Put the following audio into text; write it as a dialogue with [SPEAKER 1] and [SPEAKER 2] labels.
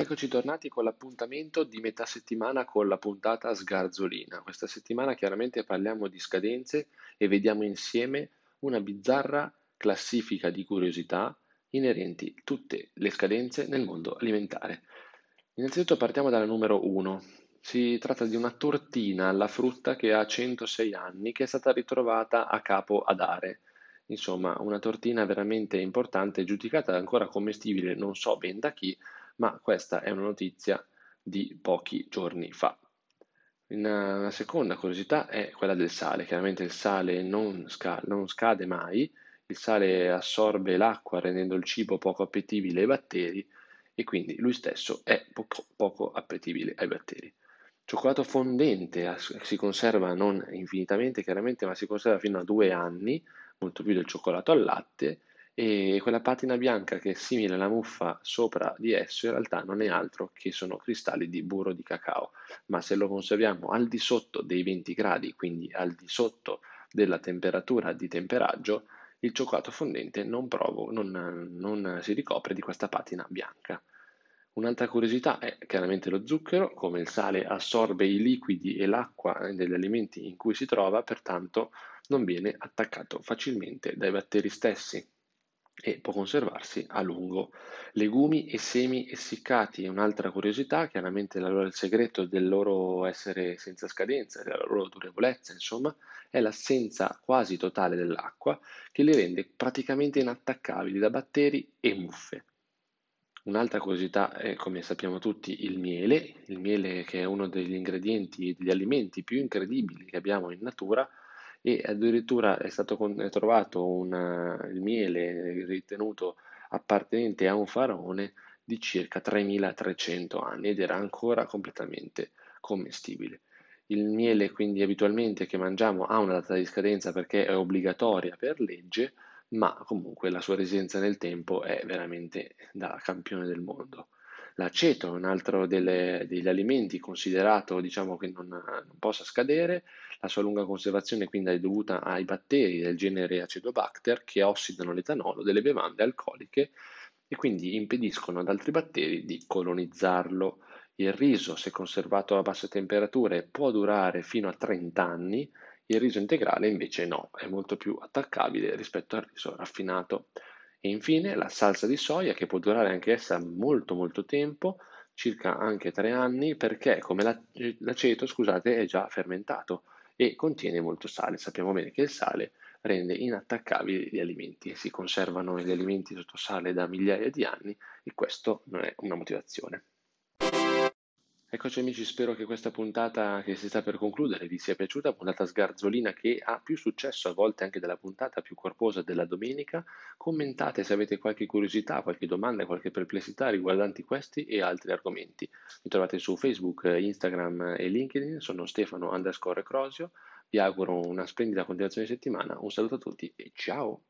[SPEAKER 1] Eccoci tornati con l'appuntamento di metà settimana con la puntata Sgarzolina. Questa settimana chiaramente parliamo di scadenze e vediamo insieme una bizzarra classifica di curiosità inerenti tutte le scadenze nel mondo alimentare. Innanzitutto partiamo dalla numero 1. Si tratta di una tortina alla frutta che ha 106 anni, che è stata ritrovata a capo ad Are. Insomma, una tortina veramente importante, giudicata ancora commestibile non so ben da chi, ma questa è una notizia di pochi giorni fa. Una seconda curiosità è quella del sale. Chiaramente il sale non, sca- non scade mai, il sale assorbe l'acqua rendendo il cibo poco appetibile ai batteri e quindi lui stesso è poco, poco appetibile ai batteri. Cioccolato fondente si conserva non infinitamente chiaramente, ma si conserva fino a due anni, molto più del cioccolato al latte, e quella patina bianca che è simile alla muffa sopra di esso in realtà non è altro che sono cristalli di burro di cacao, ma se lo conserviamo al di sotto dei 20 gradi, quindi al di sotto della temperatura di temperaggio, il cioccolato fondente non, provo, non, non si ricopre di questa patina bianca. Un'altra curiosità è chiaramente lo zucchero, come il sale assorbe i liquidi e l'acqua degli alimenti in cui si trova, pertanto non viene attaccato facilmente dai batteri stessi e può conservarsi a lungo. Legumi e semi essiccati è un'altra curiosità, chiaramente il segreto del loro essere senza scadenza, della loro durevolezza, insomma, è l'assenza quasi totale dell'acqua che li rende praticamente inattaccabili da batteri e muffe. Un'altra curiosità è, come sappiamo tutti, il miele, il miele che è uno degli ingredienti, degli alimenti più incredibili che abbiamo in natura, e addirittura è stato trovato una, il miele ritenuto appartenente a un faraone di circa 3300 anni ed era ancora completamente commestibile. Il miele quindi abitualmente che mangiamo ha una data di scadenza perché è obbligatoria per legge, ma comunque la sua residenza nel tempo è veramente da campione del mondo. L'aceto è un altro delle, degli alimenti considerato diciamo, che non, non, possa scadere, la sua lunga conservazione quindi è dovuta ai batteri del genere Acidobacter che ossidano l'etanolo delle bevande alcoliche e quindi impediscono ad altri batteri di colonizzarlo. Il riso, se conservato a basse temperature, può durare fino a 30 anni, il riso integrale invece no, è molto più attaccabile rispetto al riso raffinato. E infine la salsa di soia che può durare anche essa molto molto tempo, circa anche tre anni, perché come l'aceto, scusate, è già fermentato e contiene molto sale. Sappiamo bene che il sale rende inattaccabili gli alimenti, si conservano gli alimenti sotto sale da migliaia di anni e questo non è una motivazione. Eccoci amici, spero che questa puntata che si sta per concludere vi sia piaciuta, puntata sgarzolina che ha più successo a volte anche della puntata più corposa della domenica. Commentate se avete qualche curiosità, qualche domanda, qualche perplessità riguardanti questi e altri argomenti. Mi trovate su Facebook, Instagram e LinkedIn, sono Stefano underscore Crosio. Vi auguro una splendida continuazione di settimana, un saluto a tutti e ciao!